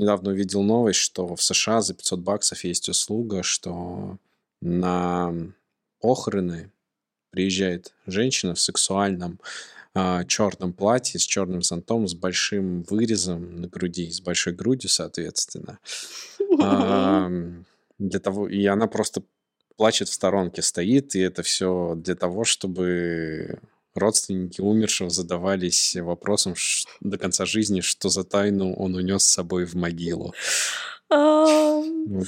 недавно увидел новость, что в США за 500 баксов есть услуга, что на похороны приезжает женщина в сексуальном а, черном платье с черным зонтом, с большим вырезом на груди, с большой грудью, соответственно. А, для того, и она просто плачет в сторонке, стоит, и это все для того, чтобы родственники умершего задавались вопросом до конца жизни, что за тайну он унес с собой в могилу. А,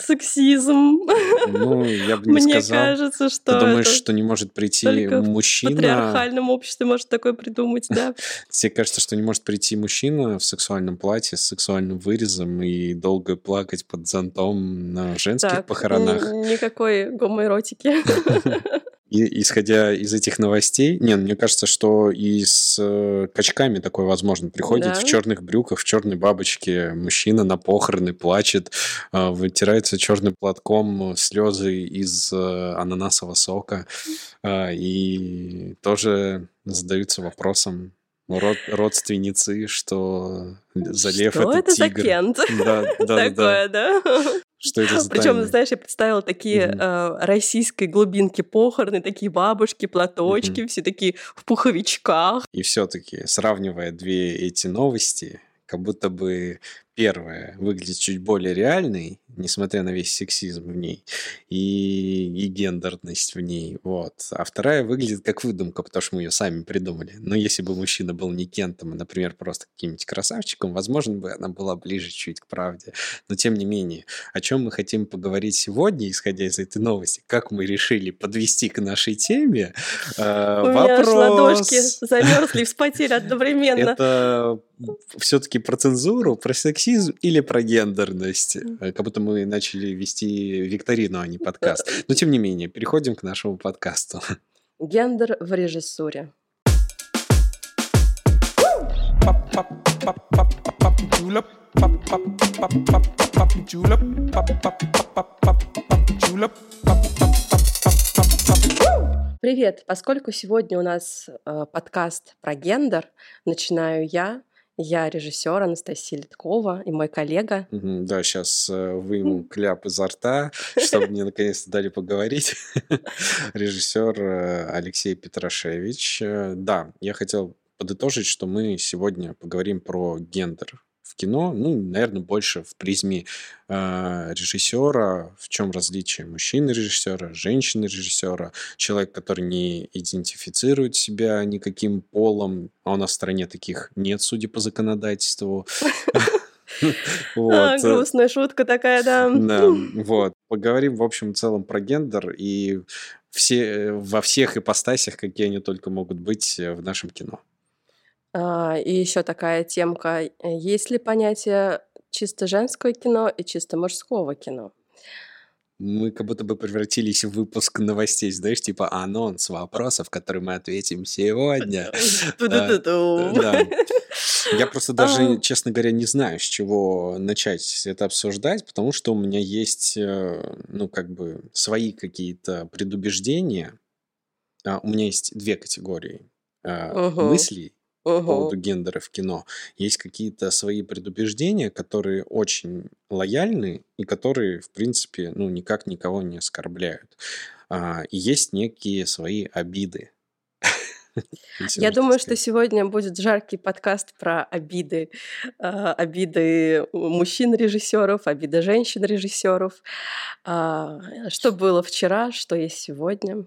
сексизм. Ну, я бы не Мне сказал. кажется, что Ты думаешь, что не может прийти только в мужчина... патриархальном обществе может такое придумать, да? Тебе кажется, что не может прийти мужчина в сексуальном платье с сексуальным вырезом и долго плакать под зонтом на женских похоронах? никакой гомоэротики. И, исходя из этих новостей, не, ну, мне кажется, что и с э, качками такое возможно. Приходит Да? в черных брюках, в черной бабочке мужчина на похороны, плачет, э, вытирается черным платком слезы из э, ананасового сока э, и тоже задаются вопросом род, родственницы, что за лев Что это это за тигр. кент? Да, да, да, да. Такое, да? Что это за Причем, тайна? знаешь, я представила такие Мгм. э, российской глубинки похороны, такие бабушки, платочки, все такие в пуховичках. И все-таки, сравнивая две эти новости, как будто бы первая выглядит чуть более реальной, несмотря на весь сексизм в ней и, и гендерность в ней, вот. А вторая выглядит как выдумка, потому что мы ее сами придумали. Но если бы мужчина был не Кентом, а, например, просто каким-нибудь красавчиком, возможно бы она была ближе чуть к правде. Но тем не менее, о чем мы хотим поговорить сегодня, исходя из этой новости, как мы решили подвести к нашей теме, э, У меня аж ладошки замерзли и вспотели одновременно. Это все-таки про цензуру, про сексизм или про гендерность? Э, Как будто мы начали вести викторину, а не подкаст. Но тем не менее, переходим к нашему подкасту. Гендер в режиссуре. Привет! Поскольку сегодня у нас э, подкаст про гендер, начинаю я. Я режиссер Анастасия Литкова и мой коллега. Да, сейчас выйму кляп изо рта, чтобы мне наконец-то дали поговорить. Режиссер э, Алексей Петрашевич. Э, Да, я хотел подытожить, что мы сегодня поговорим про гендер в кино, ну, наверное, больше в призме э, режиссера, в чем различие мужчины-режиссера, женщины-режиссера, человек, который не идентифицирует себя никаким полом, а у нас в стране таких нет, судя по законодательству. А, Вот. э, грустная шутка такая, да. Да, вот. Поговорим, в общем, в целом про гендер и все, во всех ипостасях, какие они только могут быть э, в нашем кино. А, И еще такая темка. Есть ли понятие чисто женского кино и чисто мужского кино? Мы как будто бы превратились в выпуск новостей, знаешь, типа анонс вопросов, которые мы ответим сегодня. Да. Я просто даже, А. честно говоря, не знаю, с чего начать это обсуждать, потому что у меня есть, э, ну, как бы, свои какие-то предубеждения. А, У меня есть две категории э, Мыслей по поводу гендера в кино. Есть какие-то свои предубеждения, которые очень лояльны и которые, в принципе, ну, никак никого не оскорбляют. А, И есть некие свои обиды. Я думаю, что сегодня будет жаркий подкаст про обиды. а, Обиды мужчин-режиссеров, обиды женщин-режиссеров. А, Что было вчера, что есть сегодня.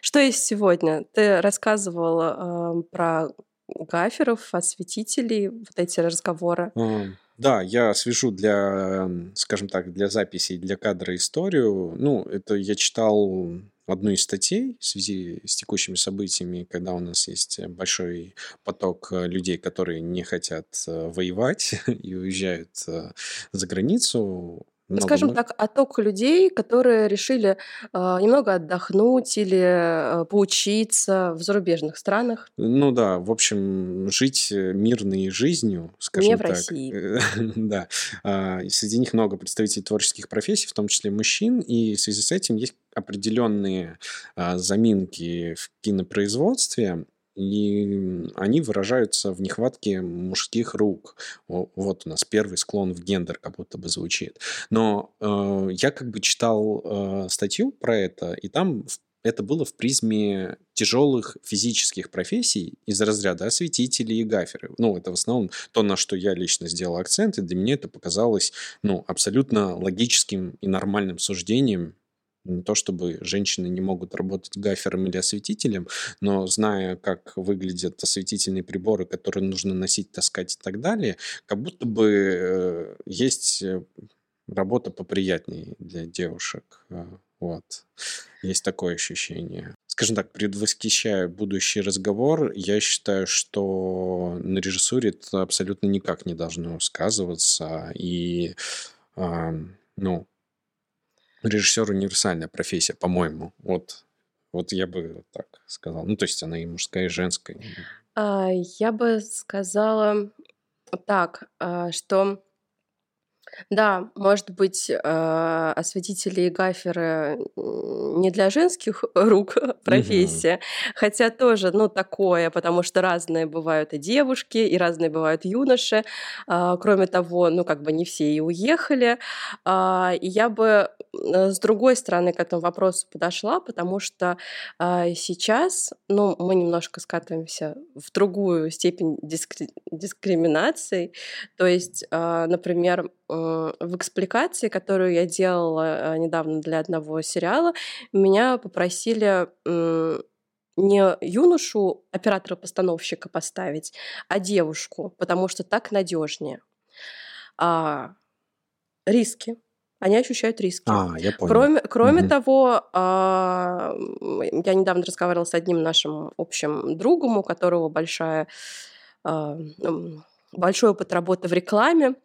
Что есть сегодня? Ты рассказывал а, про гаферов, осветителей, вот эти разговоры. А, Да, я свяжу для, скажем так, для записи, для кадра историю. Ну, это я читал одну из статей в связи с текущими событиями, когда у нас есть большой поток э, людей, которые не хотят э, воевать и уезжают э, за границу. Ну, Много скажем мо- так, отток людей, которые решили а, немного отдохнуть или а, поучиться в зарубежных странах. Ну да, в общем, жить э, мирной жизнью, скажем Не в так. России. Э, Да. А, Среди них много представителей творческих профессий, в том числе мужчин, и в связи с этим есть определенные а, заминки в кинопроизводстве. И они выражаются в нехватке мужских рук. Вот у нас первый склон в гендер как будто бы звучит. Но э, я как бы читал э, статью про это, и там это было в призме тяжелых физических профессий из разряда осветителей и гаферы. Ну, это в основном то, на что я лично сделал акцент, и для меня это показалось ну, абсолютно логическим и нормальным суждением не то чтобы женщины не могут работать гафером или осветителем, но зная, как выглядят осветительные приборы, которые нужно носить, таскать и так далее, как будто бы э, есть э, работа поприятнее для девушек. Э, вот. Есть такое ощущение. Скажем так, предвосхищая будущий разговор, я считаю, что на режиссуре это абсолютно никак не должно сказываться. И, э, ну, режиссер универсальная профессия, по-моему. Вот, вот я бы так сказал. Ну, то есть она и мужская, и женская. А, я бы сказала так, а, что да, может быть, э, осветители и гаферы не для женских рук профессия, хотя тоже, ну, такое, потому что разные бывают и девушки, и разные бывают юноши. А, кроме того, ну, как бы не все и уехали. А, и я бы э, с другой стороны к этому вопросу подошла, потому что а, сейчас, ну, мы немножко скатываемся в другую степень дискри- дискриминации. То есть, например, в экспликации, которую я делала а, недавно для одного сериала, меня попросили не юношу оператора-постановщика поставить, а девушку, потому что так надежнее. А, риски. Они ощущают риски. А, я понял. Кроме, кроме угу. того, а, я недавно разговаривала с одним нашим общим другом, у которого большая, а, большой опыт работы в рекламе.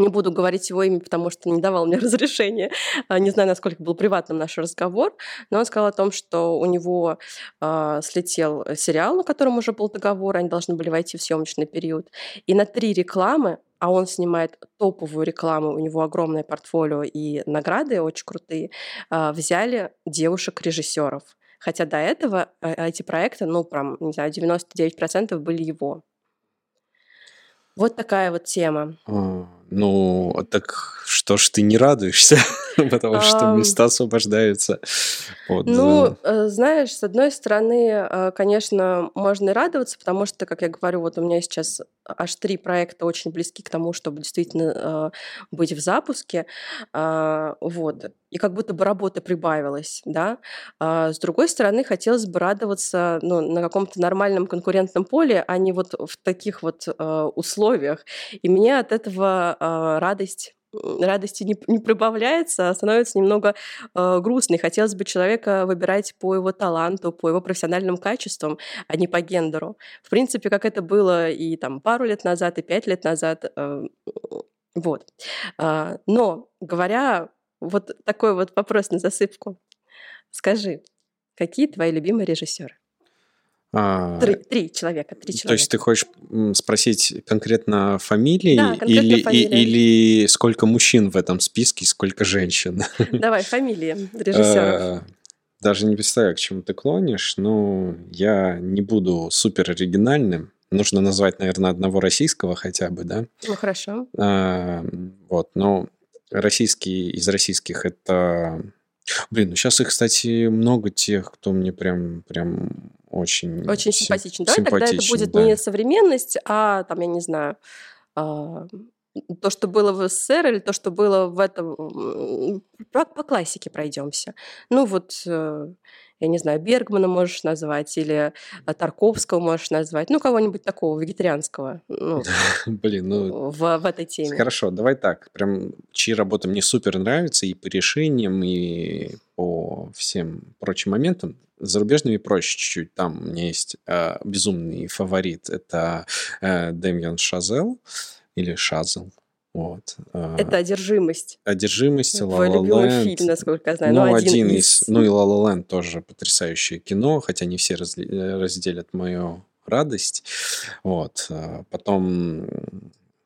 Не буду говорить его имя, потому что не давал мне разрешения. А, не знаю, насколько был приватным наш разговор, но он сказал о том, что у него э, слетел сериал, на котором уже был договор, они должны были войти в съемочный период. И на три рекламы, а он снимает топовую рекламу, у него огромное портфолио и награды очень крутые, э, взяли девушек-режиссеров. Хотя до этого э, эти проекты, ну, прям, не знаю, 99% были его. Вот такая вот тема. А, ну, так что ж ты не радуешься? Потому что места освобождаются. Ну, э, знаешь, с одной стороны, э, конечно, можно и радоваться, потому что, как я говорю, вот у меня сейчас аж три проекта очень близки к тому, чтобы действительно э, быть в запуске. А, вот. И как будто бы работа прибавилась, да. А с другой стороны, хотелось бы радоваться ну, на каком-то нормальном конкурентном поле, а не вот в таких вот условиях. И мне от этого радость радости не, не прибавляется, а становится немного э, грустной. Хотелось бы человека выбирать по его таланту, по его профессиональным качествам, а не по гендеру. В принципе, как это было и там пару лет назад, и пять лет назад. Э, вот. Э, но, говоря, вот такой вот вопрос на засыпку. Скажи, какие твои любимые режиссеры? А, три, три человека, три человека. То есть ты хочешь спросить конкретно фамилии да, конкретно или, фамилии. или сколько мужчин в этом списке, сколько женщин? Давай, фамилии режиссеров. А, даже не представляю, к чему ты клонишь, но я не буду супер оригинальным. Нужно назвать, наверное, одного российского хотя бы, да? Ну, хорошо. А, вот, но российские, из российских это... Блин, ну сейчас их, кстати, много тех, кто мне прям, прям очень, очень симпатичен. Давай тогда это будет да. не современность, а там, я не знаю, а, то, что было в СССР, или то, что было в этом... По, по классике пройдемся. Ну вот, э, я не знаю, Бергмана можешь назвать, или э, Тарковского можешь назвать, ну, кого-нибудь такого вегетарианского. Ну, Блин, ну... В, в этой теме. Хорошо, давай так. Прям чьи работы мне супер нравятся и по решениям, и по всем прочим моментам. С зарубежными проще чуть-чуть. Там у меня есть э, безумный фаворит. Это э, Дэмьен Шазел или Шазел. Вот. Э. Это одержимость. Одержимость, Твой La любимый фильм, насколько я знаю. Ну, ну один, один из... Ну и La La Land тоже потрясающее кино, хотя не все раз... разделят мою радость. Вот. Э, потом,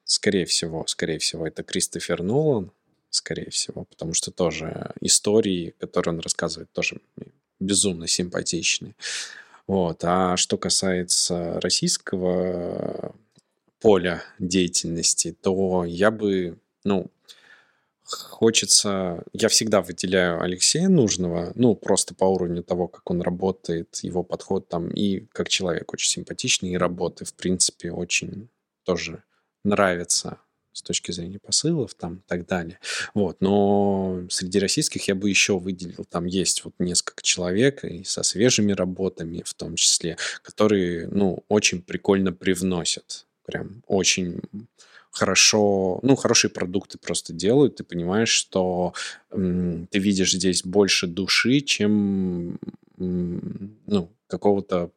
скорее всего, скорее всего, это Кристофер Нолан, скорее всего, потому что тоже истории, которые он рассказывает, тоже безумно симпатичны. Вот. А что касается российского поля деятельности, то я бы, ну, хочется... Я всегда выделяю Алексея Нужного, ну, просто по уровню того, как он работает, его подход там, и как человек очень симпатичный, и работы, в принципе, очень тоже нравится с точки зрения посылов там и так далее. Вот. Но среди российских я бы еще выделил, там есть вот несколько человек и со свежими работами в том числе, которые, ну, очень прикольно привносят. Прям очень хорошо, ну, хорошие продукты просто делают, ты понимаешь, что м, ты видишь здесь больше души, чем, м, ну, какого-то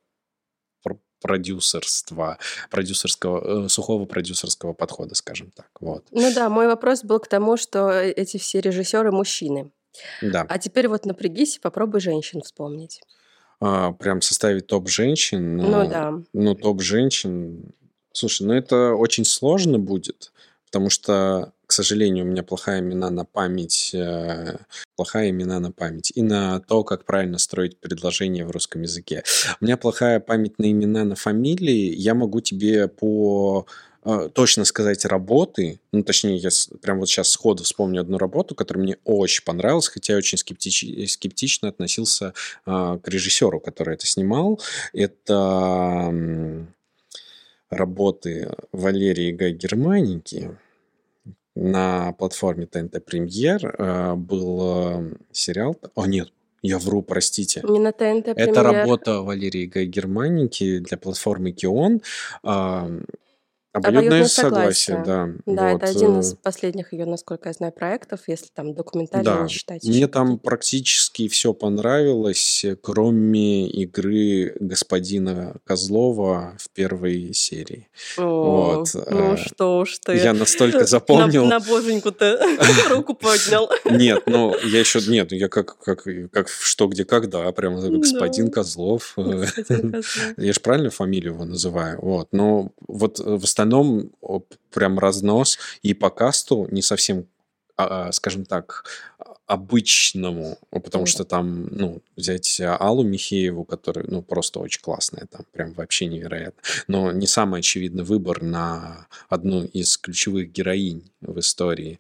продюсерства, продюсерского, э, сухого продюсерского подхода, скажем так. Вот. Ну да, мой вопрос был к тому, что э, эти все режиссеры мужчины. Да. А теперь вот напрягись и попробуй женщин вспомнить. А, прям составить топ женщин. Ну да. Ну, топ женщин. Слушай, ну это очень сложно будет, потому что к сожалению, у меня плохая имена на память, э, плохая имена на память и на то, как правильно строить предложение в русском языке. У меня плохая память на имена, на фамилии. Я могу тебе по э, точно сказать работы, ну, точнее, я прям вот сейчас сходу вспомню одну работу, которая мне очень понравилась, хотя я очень скептич, скептично относился э, к режиссеру, который это снимал. Это работы Валерии Гай Германики на платформе ТНТ Премьер э, был э, сериал... О, нет, я вру, простите. Не на ТНТ Премьер. Это работа Валерии Гай Германики для платформы Кион. Обоюдное согласие, да. Да, вот. это один из э, последних ее, насколько я знаю, проектов, если там документально да. не считать. Мне там практически все понравилось, кроме игры господина Козлова в первой серии. О, вот. Ну э, что уж ты. Я настолько запомнил. На, на боженьку-то руку поднял. Нет, ну я еще нет, я как как как что где когда, прям господин Козлов. Я же правильно фамилию его называю, вот. Но вот в остальном прям разнос. И по касту не совсем, а, а, скажем так, обычному, потому что там, ну, взять Аллу Михееву, которая, ну, просто очень классная, там прям вообще невероятно. Но не самый очевидный выбор на одну из ключевых героинь в истории.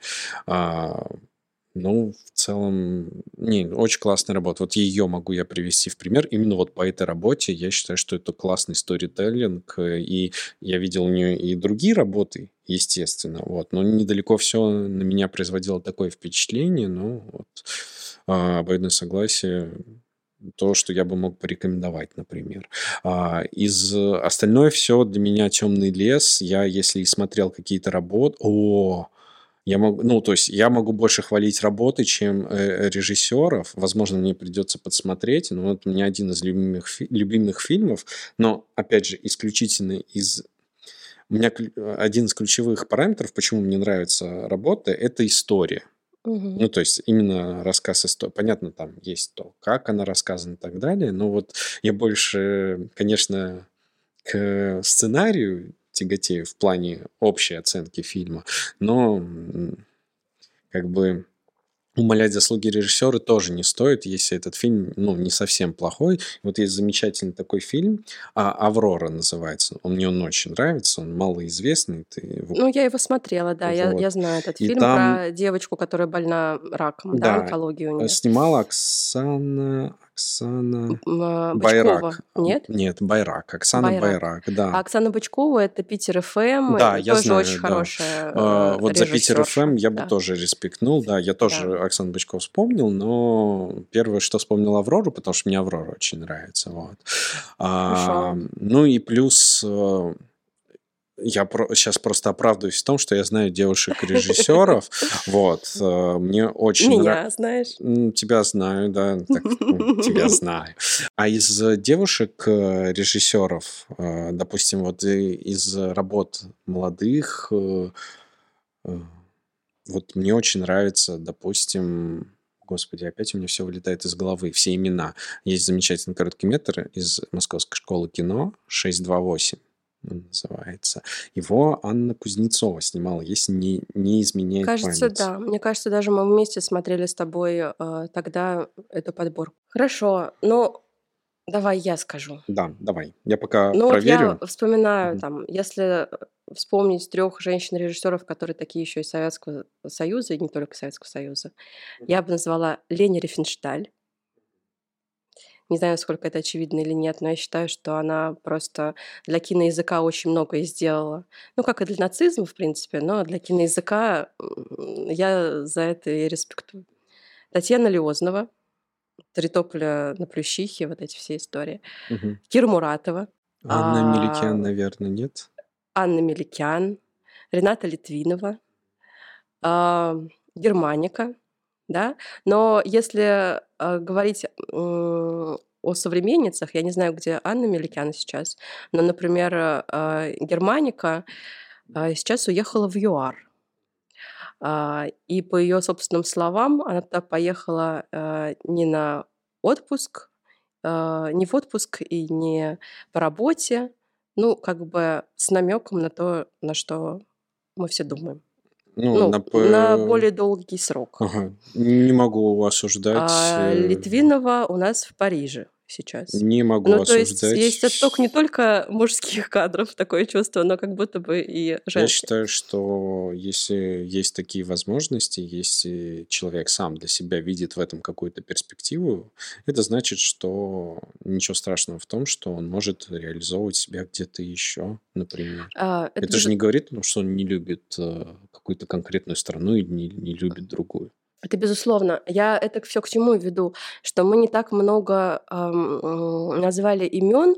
Ну, в целом, не, очень классная работа. Вот ее могу я привести в пример. Именно вот по этой работе я считаю, что это классный сторителлинг, э, и я видел у нее и другие работы, естественно, вот, но недалеко все на меня производило такое впечатление, ну, вот, а, обоюдное согласие то, что я бы мог порекомендовать, например. А, из остальное все для меня темный лес. Я, если и смотрел какие-то работы, о, я могу, ну, то есть я могу больше хвалить работы, чем э, режиссеров. Возможно, мне придется подсмотреть. Но вот у меня один из любимых, любимых фильмов, но, опять же, исключительно из... У меня один из ключевых параметров, почему мне нравится работа, это история. Угу. Ну, то есть именно рассказ истории. Понятно, там есть то, как она рассказана и так далее, но вот я больше, конечно, к сценарию тяготею в плане общей оценки фильма. Но как бы умолять заслуги режиссера тоже не стоит, если этот фильм, ну, не совсем плохой. Вот есть замечательный такой фильм, а, «Аврора» называется. Он мне он очень нравится, он малоизвестный. Ты... Ну, я его смотрела, да, вот. я, я знаю этот И фильм там... про девочку, которая больна раком, да, да онкологию у нее. Снимала Оксана... Оксана а, Байрак. Нет? Нет, Байрак. Оксана Байрак, Байрак да. А Оксана Бычкова это Питер ФМ. Да, я тоже знаю, очень да. хорошая. А, вот за Питер ФМ я да. бы тоже респектнул, да. Я тоже да. Оксану Бычкову вспомнил, но первое, что вспомнил Аврору, потому что мне Аврора очень нравится. Вот. А, ну и плюс э, я про- сейчас просто оправдываюсь в том, что я знаю девушек-режиссеров. Вот. Э, мне очень Меня нрав... знаешь? Тебя знаю, да. Так, тебя знаю. А из девушек-режиссеров, э, допустим, вот из работ молодых, э, вот мне очень нравится, допустим, Господи, опять у меня все вылетает из головы. Все имена. Есть замечательный короткий метр из Московской школы кино 628 называется. Его Анна Кузнецова снимала, если не, не изменяет Кажется, память. да. Мне кажется, даже мы вместе смотрели с тобой э, тогда эту подборку. Хорошо, но Давай я скажу. Да, давай. Я пока Ну вот проверю. я вспоминаю Мгм. там, если вспомнить трех женщин-режиссеров, которые такие еще из Советского Союза, и не только Советского Союза, я бы назвала Лени Рифеншталь. Не знаю, насколько это очевидно или нет, но я считаю, что она просто для киноязыка очень многое сделала. Ну, как и для нацизма, в принципе, но для киноязыка я за это и респектую. Татьяна Леознова, «Три тополя на Плющихе», вот эти все истории. Мгм. Кира Муратова, Анна а, Меликян, наверное, нет? Анна Меликян, Рената Литвинова, а, Германика, да. Но если а, говорить м, о современницах, я не знаю, где Анна Меликян сейчас, но, например, а, Германика а, сейчас уехала в ЮАР. А, И по ее собственным словам, она туда поехала а, не на отпуск, а, не в отпуск и не по работе, ну, как бы с намеком на то, на что мы все думаем. Ну, Ну, на на п- более долгий срок. Ага. Не могу осуждать. А э, Литвинова у нас в Париже сейчас. Не могу Ну, то есть осуждать. есть отток не только мужских кадров, такое чувство, но как будто бы и Я женских. считаю, что если есть такие возможности, если человек сам для себя видит в этом какую-то перспективу, это значит, что ничего страшного в том, что он может реализовывать себя где-то еще, например. А, это Это же не говорит, ну, что он не любит э, какую-то конкретную страну и не, не любит другую. Это безусловно. Я это все к чему веду, что мы не так много ам, м, назвали имен,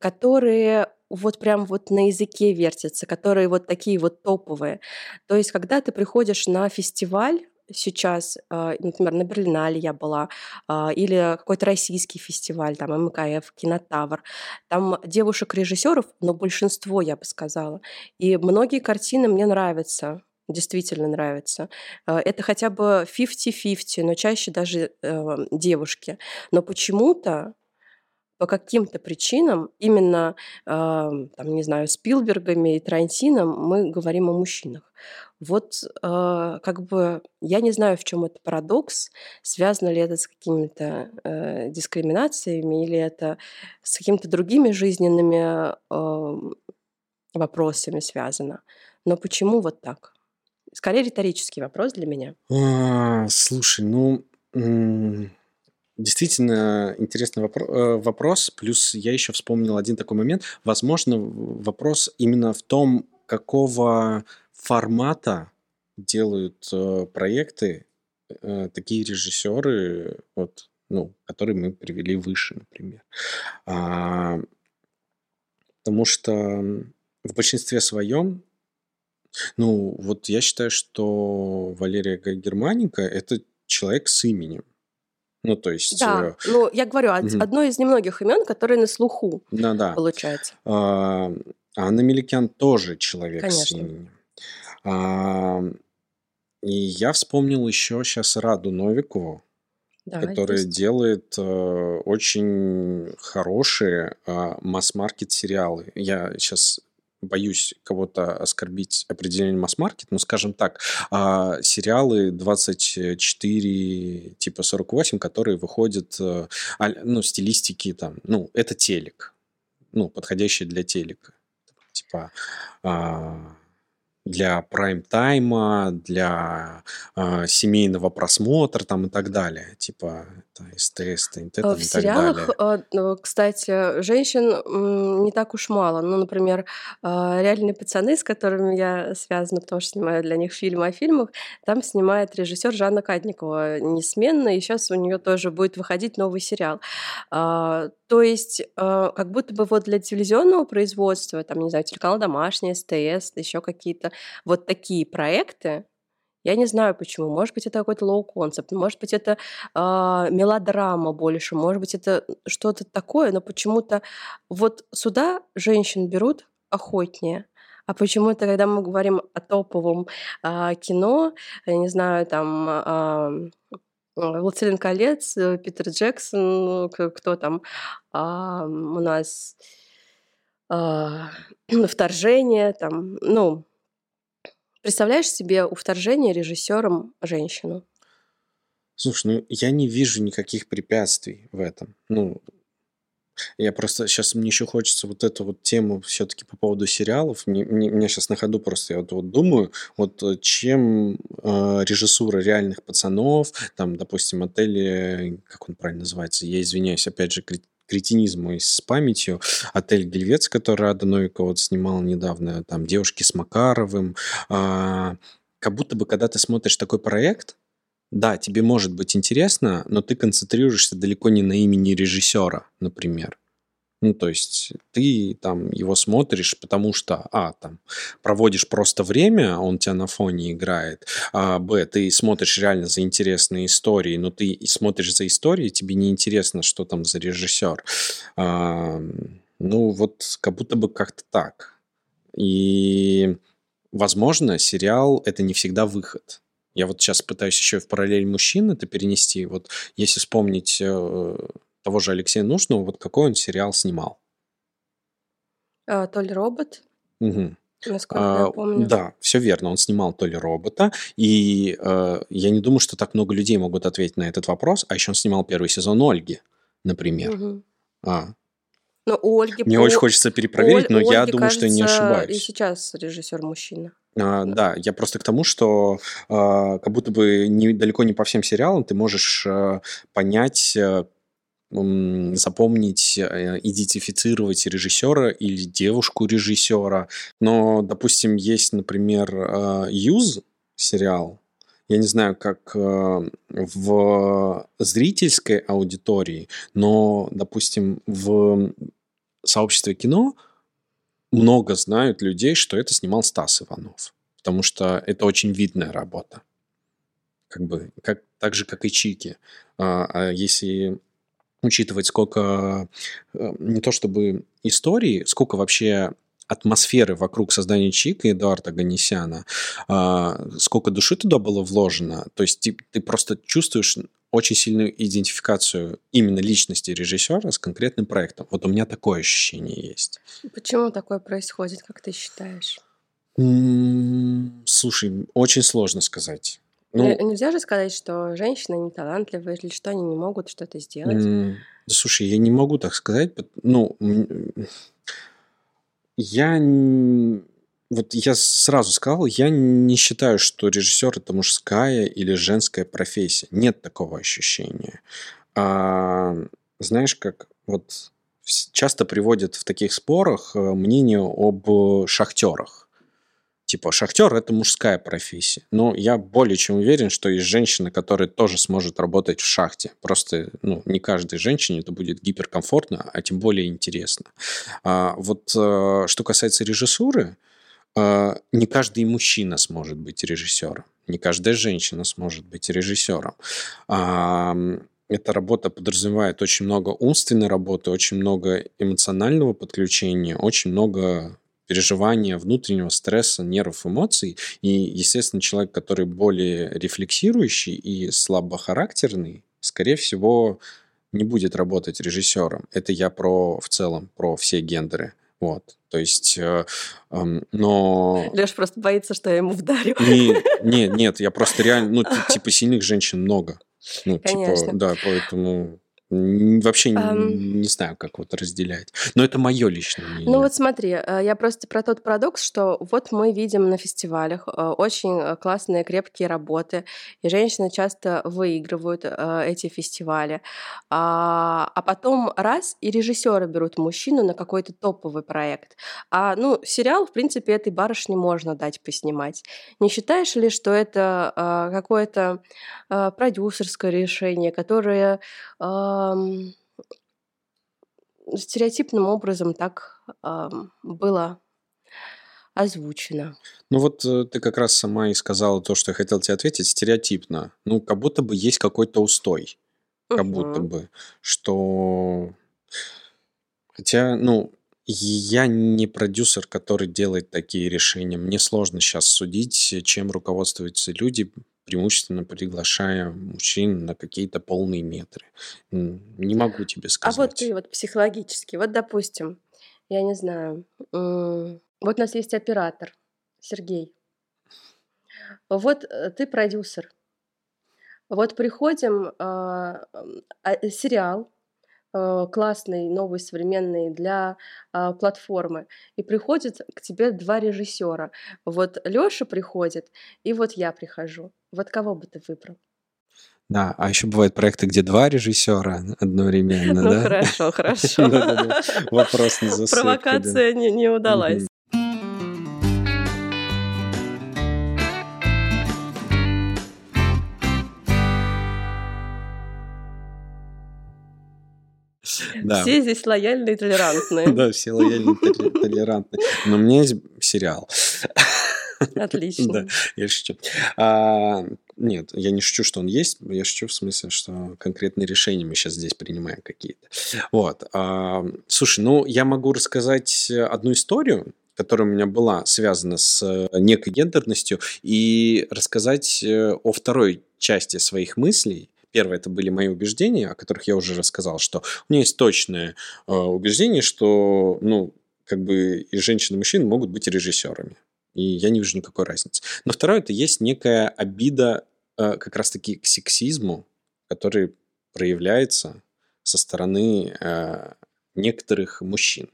которые вот прям вот на языке вертятся, которые вот такие вот топовые. То есть, когда ты приходишь на фестиваль сейчас, а, например, на Берлинале я была, а, или какой-то российский фестиваль, там МКФ, Кинотавр, там девушек-режиссеров, но большинство, я бы сказала. И многие картины мне нравятся, действительно нравятся. Э, Это хотя бы 50-50, но чаще даже э, девушки. Но почему-то по каким-то причинам именно, э, там, не знаю, Спилбергами и Тарантином мы говорим о мужчинах. Вот э, как бы я не знаю, в чем это парадокс, связано ли это с какими-то э, дискриминациями или это с какими-то другими жизненными э, вопросами связано. Но почему вот так? Скорее риторический вопрос для меня. А, слушай, ну, действительно интересный вопро- э, вопрос. Плюс я еще вспомнил один такой момент. Возможно, вопрос именно в том, какого формата делают э, проекты э, такие режиссеры, вот, ну, которые мы привели выше, например. А, потому что в большинстве своем ну, вот я считаю, что Валерия Германика– это человек с именем. Ну, то есть, Да, э, ну я говорю, мгм. одно из немногих имен, которые на слуху, да-да. получается. А, Анна Меликян тоже человек с Конечно. именем. А, и я вспомнил еще сейчас Раду Новикову, Да, которая есть. делает э, очень хорошие э, масс-маркет сериалы. Я сейчас боюсь кого-то оскорбить определением масс-маркет, но скажем так, а, сериалы 24 типа 48, которые выходят, э, ну, стилистики там, ну, это телек, ну, подходящие для телека. Типа а, для прайм-тайма, для а, семейного просмотра там и так далее. Типа это СТС, ТНТ Э, там В и так сериалах, далее. э, ну, кстати, женщин не так уж мало. Ну, например, э, «Реальные пацаны», с которыми я связана, потому что снимаю для них фильмы о фильмах, там снимает режиссер Жанна Кадникова несменно, и сейчас у нее тоже будет выходить новый сериал. То есть, э, как будто бы вот для телевизионного производства, там, не знаю, телеканал «Домашний», СТС, еще какие-то вот такие проекты, я не знаю почему. Может быть, это какой-то low concept, может быть, это а, мелодрама больше, может быть, это что-то такое, но почему-то вот сюда женщин берут охотнее. А почему-то, когда мы говорим о топовом а, кино, я не знаю, там а, «Властелин колец», э, Питер Джексон, к- кто там а, у нас а, «Вторжение», там, ну, представляешь себе у «Вторжения» режиссером женщину? Слушай, ну я не вижу никаких препятствий в этом. Ну, Я просто сейчас мне еще хочется вот эту вот тему все-таки по поводу сериалов. Мне, мне, меня сейчас на ходу просто я вот, вот думаю, вот э, чем э, режиссура реальных пацанов, там, допустим, отели, как он правильно называется, я извиняюсь, опять же, кретинизм мой с памятью. Отель Гельвец, который Рада Новикова вот снимала недавно, там «Девушки с Макаровым». А, как будто бы, когда ты смотришь такой проект, да, тебе может быть интересно, но ты концентрируешься далеко не на имени режиссера, например. Ну, то есть ты там его смотришь, потому что, а, там, проводишь просто время, он тебя на фоне играет, а, б, ты смотришь реально за интересные истории, но ты смотришь за историей, тебе не интересно, что там за режиссер. А, ну, вот как будто бы как-то так. И, возможно, сериал — это не всегда выход. Я вот сейчас пытаюсь еще в параллель мужчин это перенести. Вот если вспомнить э, того же Алексея Нужного, вот какой он сериал снимал? А, то ли робот, Угу. насколько я А, помню. да, все верно. Он снимал то ли робота, и э, я не думаю, что так много людей могут ответить на этот вопрос. А еще он снимал первый сезон Ольги, например. Мгм. А, Но у Ольги, мне у, очень хочется перепроверить, Оль- но у я Ольги, думаю, что я не кажется, и ошибаюсь. сейчас режиссер мужчина. А, да, я просто к тому, что а, как будто бы не, далеко не по всем сериалам ты можешь а, понять, м, запомнить, э, идентифицировать режиссера или девушку режиссера. Но, допустим, есть, например, а, Юз сериал. Я не знаю, как а, в зрительской аудитории, но, допустим, в сообществе кино много знают людей, что это снимал Стас Иванов. Потому что это очень видная работа. Как бы, как, так же, как и Чики. А, а если учитывать, сколько э, не то чтобы истории, сколько вообще атмосферы вокруг создания Чика и Эдуарда Ганесяна, а, сколько души туда было вложено, то есть ты, ты просто чувствуешь очень сильную идентификацию именно личности режиссера с конкретным проектом. Вот у меня такое ощущение есть. Почему такое происходит, как ты считаешь? М, Слушай, очень сложно сказать. Ну, Нельзя же сказать, что женщины не талантливые или что они не могут что-то сделать. да слушай, я не могу так сказать. Ну, я вот я сразу сказал, я не считаю, что режиссер это мужская или женская профессия. Нет такого ощущения. А, знаешь, как вот часто приводят в таких спорах э, мнение об э, шахтерах. Типа, шахтер это мужская профессия. Но я более чем уверен, что есть женщина, которая тоже сможет работать в шахте. Просто ну, не каждой женщине это будет гиперкомфортно, а тем более интересно. А, вот э, что касается режиссуры, не каждый мужчина сможет быть режиссером, не каждая женщина сможет быть режиссером. А, эта работа подразумевает очень много умственной работы, очень много эмоционального подключения, очень много переживания, внутреннего стресса, нервов, эмоций. И, естественно, человек, который более рефлексирующий и слабохарактерный, скорее всего, не будет работать режиссером. Это я про в целом, про все гендеры. Вот. То есть, э, эм, но... Леш просто боится, что я ему вдарю. Не, не, нет, я просто реально, ну, ти- типа, сильных женщин много. Ну, типа, Конечно. да, поэтому вообще Ам. не знаю, как вот разделять. Но это мое личное мнение. Ну вот смотри, э, я просто про тот парадокс, что вот мы видим на фестивалях э, очень э, классные, крепкие работы, и женщины часто выигрывают эти фестивали. А а потом раз, и режиссеры берут мужчину на какой-то топовый проект. А ну, сериал, в принципе, этой барышне можно дать поснимать. Не считаешь ли, что это какое-то продюсерское решение, которое ам, стереотипным образом так ам, было озвучено. Ну вот э, ты как раз сама и сказала то, что я хотел тебе ответить, стереотипно. Ну, как будто бы есть какой-то устой. Как будто Мгм. бы. Что... Хотя, ну, я не продюсер, который делает такие решения. Мне сложно сейчас судить, чем руководствуются люди, преимущественно приглашая мужчин на какие-то полные метры. Не могу тебе А вот ты сказать. вот психологически, вот допустим, я не знаю, вот у нас есть оператор Сергей, вот э, ты продюсер, вот приходим, а, а, сериал, классный, новый, современный для э, платформы, и приходит к тебе два режиссера. Вот Лёша приходит, и вот я прихожу. Вот кого бы ты выбрал? Да, а еще бывают проекты, где два режиссера одновременно, Ну да? хорошо, хорошо. Вопрос на засыпку, да. Провокация не, не удалась. Да. Все здесь лояльные и толерантные. Да, все лояльны, толе- толерантны. Но у меня есть сериал. Да, Отлично. я шучу. А, нет, я не шучу, что он есть. Я шучу в смысле, что конкретные решения мы сейчас здесь принимаем какие-то. Вот. а, слушай, ну, я могу рассказать одну историю, которая у меня была связана с э, некой гендерностью, и рассказать э, о второй части своих мыслей. Первое это были мои убеждения, о которых я уже рассказал, что у меня есть точное э, убеждение, что, ну, как бы и женщины, и мужчины могут быть режиссерами. И я не вижу никакой разницы. Но второе, это есть некая обида э, как раз-таки к сексизму, который проявляется со стороны э, некоторых мужчин.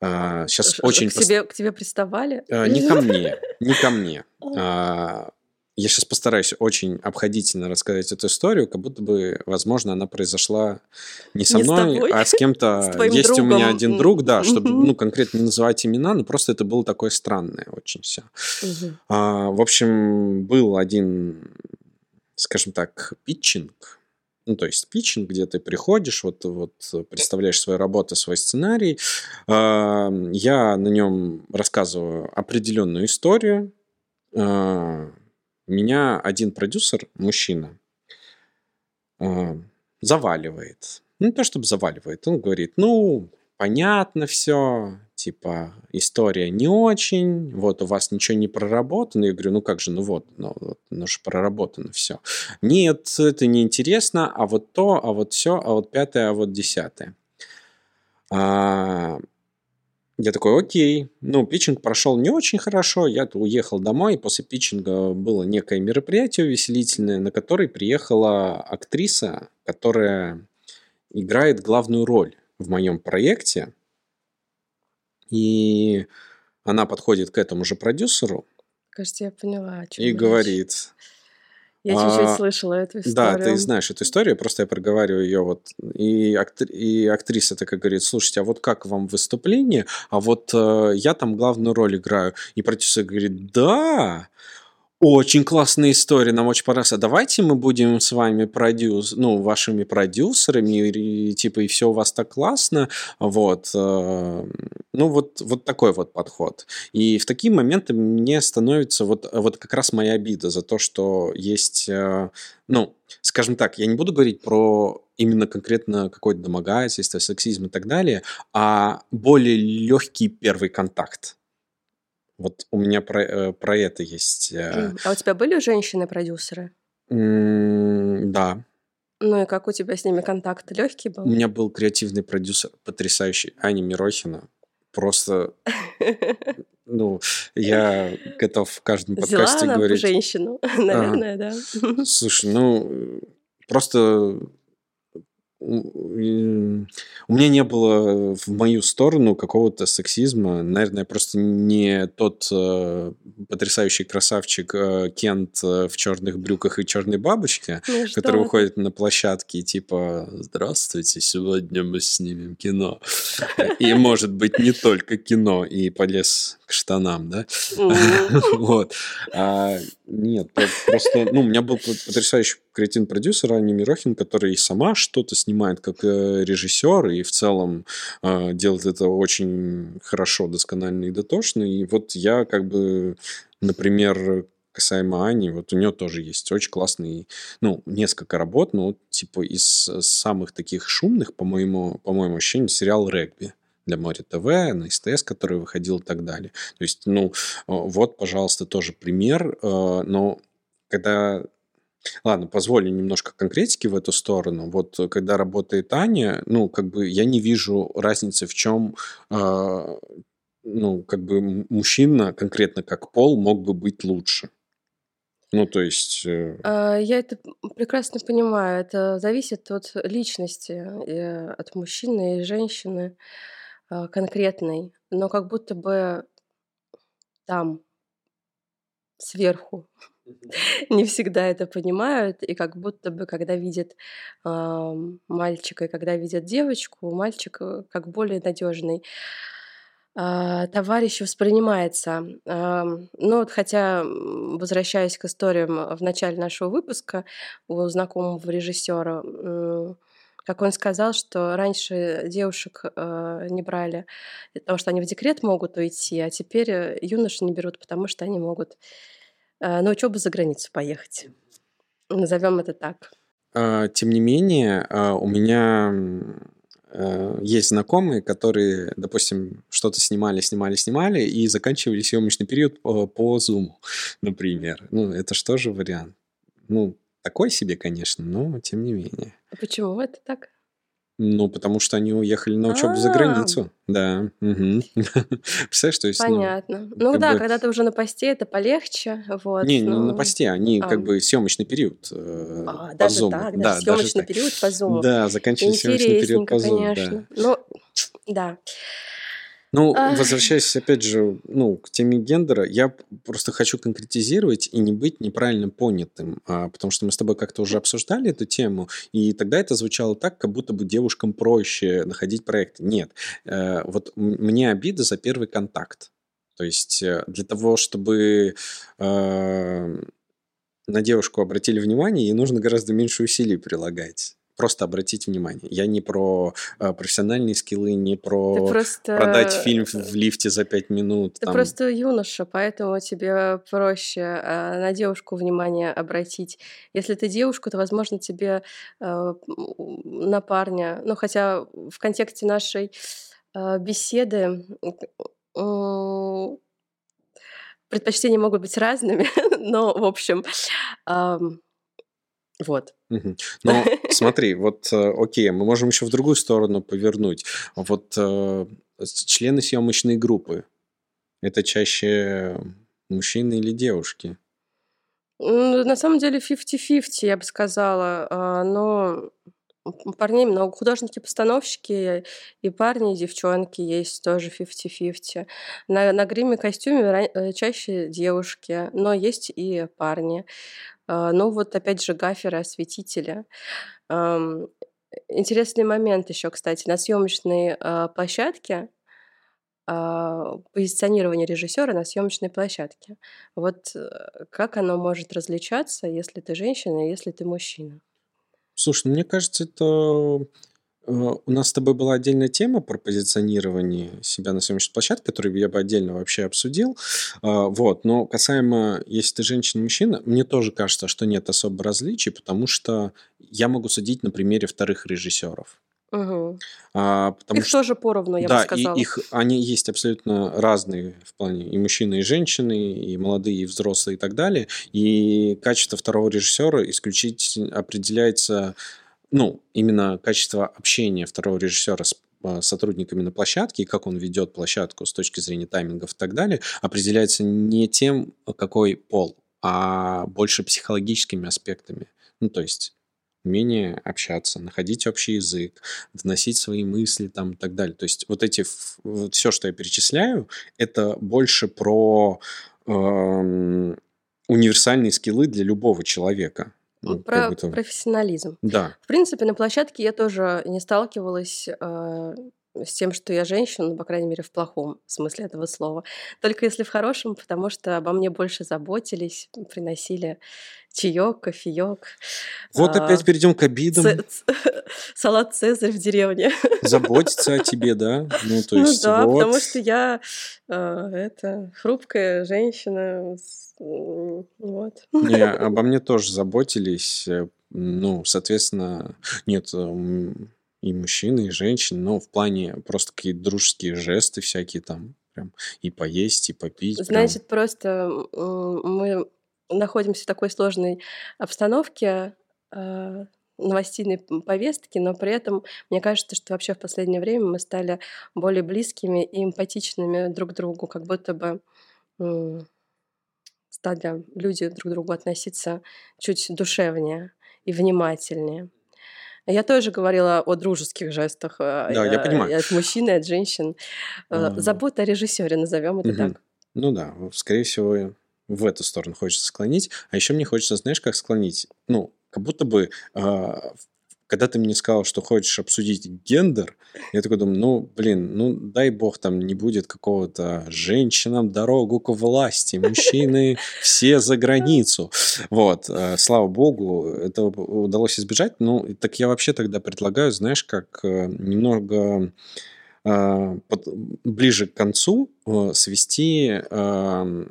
Сейчас Ш- очень... К пос- тебе, к тебе приставали? Э, Не ко мне, не ко мне. А, Я сейчас постараюсь очень обходительно рассказать эту историю, как будто бы, возможно, она произошла не со Не с мной, тобой, а с кем-то. с Есть у меня другом. один друг, да, чтобы, ну, конкретно не называть имена, но просто это было такое странное очень все. А, в общем, был один, скажем так, питчинг. Ну, то есть питчинг, где ты приходишь, вот, вот представляешь свою работу, свой сценарий. А, я на нем рассказываю определенную историю. Меня один продюсер, мужчина, а, заваливает. Ну, не то чтобы заваливает, он говорит, ну, понятно все, типа, история не очень, вот у вас ничего не проработано. Я говорю, ну как же, ну вот, ну, вот, ну же проработано все. Нет, это не интересно, а вот то, а вот все, а вот пятое, а вот десятое. А, я такой, окей. Ну, питчинг прошел не очень хорошо. Я уехал домой. и После питчинга было некое мероприятие увеселительное, на которое приехала актриса, которая играет главную роль в моем проекте. И она подходит к этому же продюсеру Кажется, я поняла, о чем и говорит, Я чуть-чуть а, слышала эту историю. да, ты знаешь эту историю, просто я проговариваю ее вот. И, актри- и актриса такая говорит, слушайте, а вот как вам выступление? А вот э, я там главную роль играю. И продюсер говорит, да, очень классная история, нам очень понравилась. А давайте мы будем с вами продюс, ну, вашими продюсерами, и, типа, и все у вас так классно. Вот. э, ну, вот, вот такой вот подход. И в такие моменты мне становится вот, вот как раз моя обида за то, что есть, э, ну, скажем так, я не буду говорить про именно конкретно какое-то домогательство, сексизм и так далее, а более легкий первый контакт. Вот у меня про, э, про это есть. э, А у тебя были женщины-продюсеры? Да, Ну и как у тебя с ними контакт? Легкий у был? меня был креативный продюсер потрясающий, Аня Мирохина. Просто, ну, я готов в каждом Взяла подкасте она говорить. женщину, наверное, да. Слушай, ну, просто у меня не было в мою сторону какого-то сексизма. Наверное, я просто не тот э, потрясающий красавчик э, Кент э, в черных брюках и черной бабочке, Ну который ты? выходит на площадке и типа «Здравствуйте, сегодня мы снимем кино». И, может быть, не только кино, и полез к штанам, да? Вот. А, нет, про- просто, ну, у меня был потрясающий креативный продюсер Аня Мирохин, который и сама что-то снимает как э, режиссер, и в целом э, делает это очень хорошо, досконально и дотошно. И вот я как бы, например, касаемо Ани, вот у нее тоже есть очень классный, ну, несколько работ, но типа из самых таких шумных, по моему, по моему ощущению, сериал «Регби» для Море ТВ, на СТС, который выходил и так далее. То есть, ну, э, вот, пожалуйста, тоже пример. э, Но когда... Ладно, позволю немножко конкретики в эту сторону. Вот э, когда работает Аня, ну, как бы я не вижу разницы в чем, ну, как бы мужчина конкретно как пол мог бы быть лучше. Ну, то есть... А, Я это прекрасно понимаю. Это зависит от личности, от мужчины и женщины а, конкретной. Но как будто бы там, сверху, не всегда это понимают. И как будто бы, когда видят ам, мальчика и когда видят девочку, мальчик э, как более надежный а, товарищ воспринимается. Ам, ну вот хотя, возвращаясь к историям а, в начале нашего выпуска у знакомого режиссера, м, как он сказал, что раньше девушек э, не брали, потому что они в декрет могут уйти, а теперь э, юноши не берут, потому что они могут э, на учебу за границу поехать. Назовем это так. а, Тем не менее, а, у меня э, есть знакомые, которые, допустим, что-то снимали, снимали, снимали и заканчивали съемочный период по, по Zoom, например. Ну, это же вариант? Ну, такой себе, конечно, но тем не менее. А Почему это так? Ну, потому что они уехали на учебу за А, границу. Да. Представляешь, то есть, ну, понятно. Ну да, бы... когда ты уже на посте, это полегче, вот. Не, не на посте, они а, как бы съемочный период э, а, по даже Zoom. так, Да, даже съемочный так. период по Zoom. Да, заканчивали съемочный период по Zoom, да. конечно. Ну, да. Ну, Ах, возвращаясь, опять же, ну, к теме гендера, я просто хочу конкретизировать и не быть неправильно понятым, а, потому что мы с тобой как-то уже обсуждали эту тему, и тогда это звучало так, как будто бы девушкам проще находить проекты. Нет, Э, вот мне обида за первый контакт. То есть э, для того, чтобы э, на девушку обратили внимание, ей нужно гораздо меньше усилий прилагать. Просто обратить внимание. Я не про э, профессиональные скиллы, не про продать фильм в просто... в лифте за пять минут. Ты Там. просто юноша, поэтому тебе проще на девушку внимание обратить. Если ты девушка, то, возможно, тебе э, на парня, ну, хотя в контексте нашей э, беседы предпочтения могут быть разными, но, в общем, ам, вот. Мгм. Но смотри, вот, э, окей, мы можем еще в другую сторону повернуть. Вот э, члены съемочной группы, это чаще мужчины или девушки? На самом деле 50-50, я бы сказала. а, Но парней много. Художники-постановщики и парни, и девчонки есть тоже 50-50. На, на гриме костюме э, чаще девушки, но есть и парни. А, Ну вот опять же гаферы, осветители. Интересный момент еще, кстати, на съемочной а, площадке а, позиционирование режиссера на съемочной площадке. Вот э, как оно может различаться, если ты женщина если ты мужчина? Слушай, ну, мне кажется, это э, у нас с тобой была отдельная тема про позиционирование себя на съемочной площадке, которую я бы отдельно вообще обсудил. А, Вот, но касаемо, если ты женщина-мужчина, мне тоже кажется, что нет особо различий, потому что я могу судить на примере вторых режиссеров. Мгм. А, потому Их что тоже поровну, я бы Да, и сказала. их, они есть абсолютно разные в плане и мужчины, и женщины, и молодые, и взрослые, и так далее. И качество второго режиссера исключительно определяется, ну, именно качество общения второго режиссера с а, сотрудниками на площадке, и как он ведет площадку с точки зрения таймингов и так далее, определяется не тем, какой пол, а больше психологическими аспектами. Ну, то есть умение общаться, находить общий язык, доносить свои мысли там и так далее. То есть вот эти, вот все, что я перечисляю, это больше про эм, универсальные скиллы для любого человека. Ну, Про будто- профессионализм. Да. В принципе, на площадке я тоже не сталкивалась э, с тем, что я женщина, ну, по крайней мере, в плохом смысле этого слова. Только если в хорошем, потому что обо мне больше заботились, приносили чаек, кофеек. Вот а, опять перейдем к обидам. ц- ц- салат Цезарь в деревне. Заботиться о тебе, да? Ну, то Ну есть да, вот. потому что я э, это хрупкая женщина. Вот. Не, обо мне тоже заботились. э, Ну, соответственно, нет, и мужчины, и женщины, но в плане просто какие-то дружеские жесты всякие там, прям и поесть, и попить. прям. Значит, просто м, мы находимся в такой сложной обстановке э, новостейной повестки, но при этом мне кажется, что вообще в последнее время мы стали более близкими и эмпатичными друг к другу, как будто бы стали люди друг к другу относиться чуть душевнее и внимательнее. Я тоже говорила о дружеских жестах э, Да, я э, понимаю. от мужчин и от женщин. Э, А, Забота о режиссере, назовем это так. Ну да, скорее всего, в эту сторону хочется склонить. А еще мне хочется, знаешь, как склонить? Ну, как будто бы, а, когда ты мне сказал, что хочешь обсудить гендер, я такой думаю, ну, блин, ну, дай бог там не будет какого-то «женщинам дорогу к власти, мужчины все за границу». Вот, э, слава богу, это удалось избежать. Ну, так я вообще тогда предлагаю, знаешь, как э, немного под- ближе к концу э, свести ам,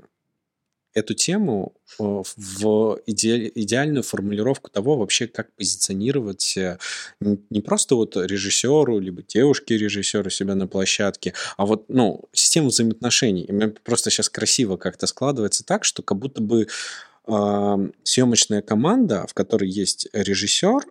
эту тему э, в иде- идеальную формулировку того вообще, как позиционировать э, не просто вот режиссеру, либо девушке режиссеру себя на площадке, а вот, ну, систему взаимоотношений. И мне просто сейчас красиво как-то складывается так, что как будто бы съемочная команда, в которой есть режиссер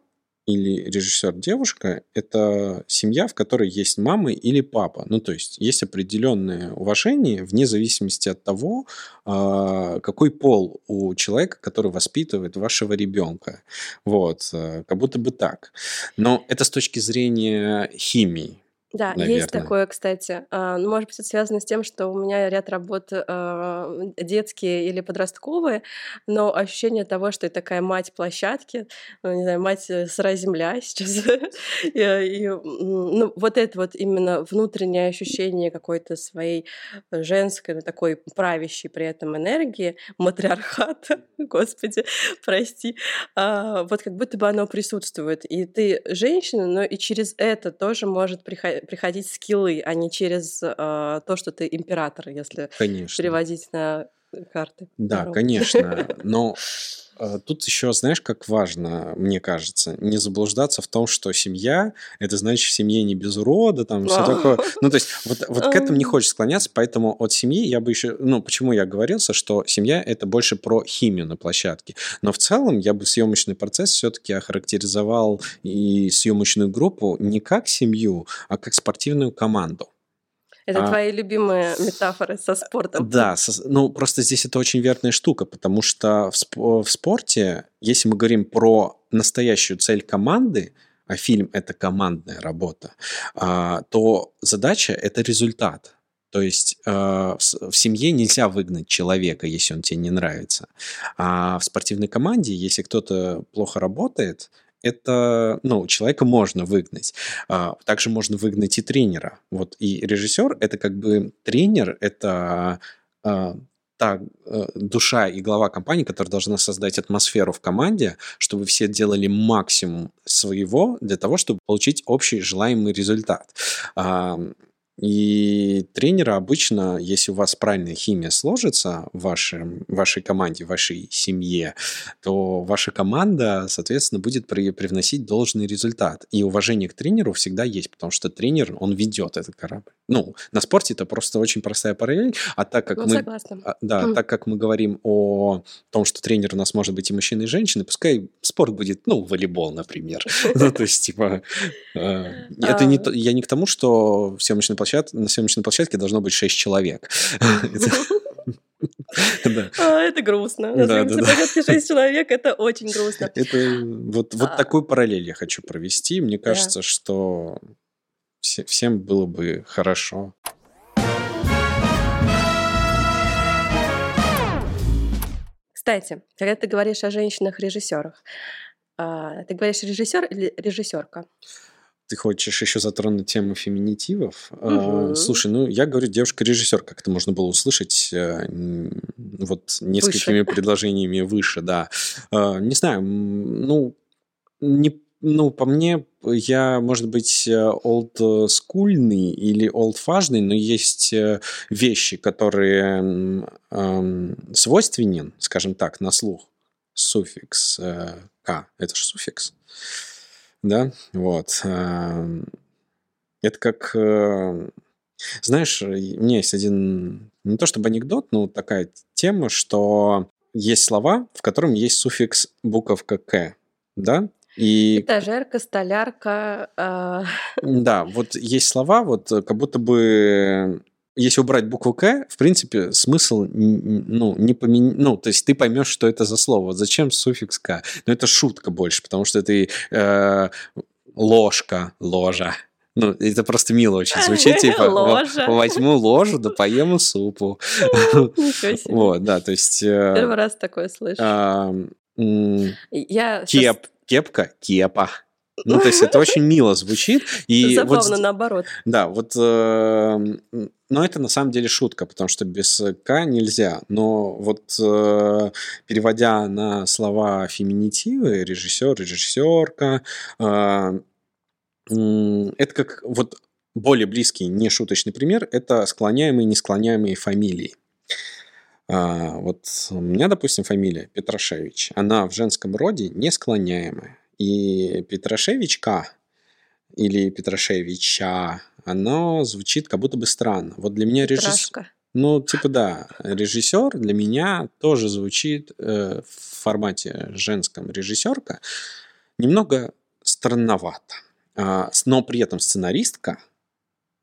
или режиссер-девушка, это семья, в которой есть мама или папа. Ну, то есть есть определенное уважение вне зависимости от того, а, какой пол у человека, который воспитывает вашего ребенка. Вот, э, как будто бы так. Но это с точки зрения химии, Да, есть наверное. такое, кстати. А, ну, Может быть, это связано с тем, что у меня ряд работ а, детские или подростковые, но ощущение того, что я такая мать площадки, ну, не знаю, мать э, сыра земля сейчас. И, и, м, ну, вот это вот именно внутреннее ощущение какой-то своей женской, ну, такой правящей при этом энергии, матриархата, господи, прости, а, вот как будто бы оно присутствует. И ты женщина, но и через это тоже может прихо- приходить скиллы, а не через а, то, что ты император, если Конечно. переводить на карты. Да, Таро. конечно. Но э, тут еще, знаешь, как важно, мне кажется, не заблуждаться в том, что семья это значит в семье не без урода, там все такое. Ну, то есть, вот, вот к этому не хочется склоняться, поэтому от семьи я бы еще. Ну, почему я говорился, что семья это больше про химию на площадке. Но в целом я бы съемочный процесс все-таки охарактеризовал и съемочную группу не как семью, а как спортивную команду. Это А. твои любимые метафоры со спортом. Да, со- ну просто здесь это очень верная штука, потому что в, сп- в спорте, если мы говорим про настоящую цель команды, а фильм это командная работа, а, то задача это результат. То есть э, в семье нельзя выгнать человека, если он тебе не нравится. А в спортивной команде, если кто-то плохо работает, это, ну, человека можно выгнать. А, Также можно выгнать и тренера. Вот и режиссер это как бы тренер, это а, та э, душа и глава компании, которая должна создать атмосферу в команде, чтобы все делали максимум своего для того, чтобы получить общий желаемый результат. И тренера обычно, если у вас правильная химия сложится в вашем, вашей команде, в вашей семье, то ваша команда, соответственно, будет при- привносить должный результат. И уважение к тренеру всегда есть, потому что тренер, он ведет этот корабль. Ну, на спорте это просто очень простая параллель, а так как Ну, мы... согласна. а, Да, Мгм. так как мы говорим о том, что тренер у нас может быть и мужчина, и женщина, пускай спорт будет, ну, волейбол, например. Ну, то есть, типа, э, это не А. то- я не к тому, что в съемочной площадке, на съемочной площадке должно быть 6 человек. Да. А, это грустно. На Да, да, площадке шесть человек, это очень грустно. Это вот, вот А. такую параллель я хочу провести. Мне кажется, что все- всем было бы хорошо. Кстати, когда ты говоришь о женщинах-режиссерах, а, ты говоришь режиссер или режиссерка? Ты хочешь еще затронуть тему феминитивов? Мгм. Слушай, ну я говорю девушка-режиссер, как это можно было услышать э, вот несколькими предложениями выше, да. А, Не знаю, ну не ну, по мне, я, может быть, олдскульный или олдфажный, но есть э, вещи, которые эм, свойственен, скажем так, на слух. Суффикс э, «к». Это же суффикс. Да, вот. эм, Это как... э, Знаешь, у меня есть один, не то чтобы анекдот, но такая тема, что есть слова, в котором есть суффикс буковка «к», да? И Этажерка, столярка. а, да, вот есть слова, вот э, как будто бы если убрать букву К, в принципе, смысл ну, не помен... ну, то есть ты поймешь, что это за слово. Зачем суффикс К? Ну, это шутка больше, потому что ты э, ложка, ложа. Ну, это просто мило очень звучит, типа, Ложа. возьму ложу, да поем супу. Вот, да, то есть... Э, Первый раз такое слышу. Кеп, кепка, кепа. Ну, то есть это очень мило звучит. И Забавно вот, наоборот. Да, вот, э, но это на самом деле шутка, потому что без «к» нельзя. Но вот э, переводя на слова феминитивы, режиссер, режиссерка, э, э, это как вот более близкий, не шуточный пример, это склоняемые и несклоняемые фамилии. А, вот у меня, допустим, фамилия Петрашевич. Она в женском роде несклоняемая. И Петрашевичка или Петрашевича, оно звучит как будто бы странно. Вот для меня режиссер... Ну, типа да, режиссер для меня тоже звучит э, в формате женском режиссерка немного странновато. А, но при этом сценаристка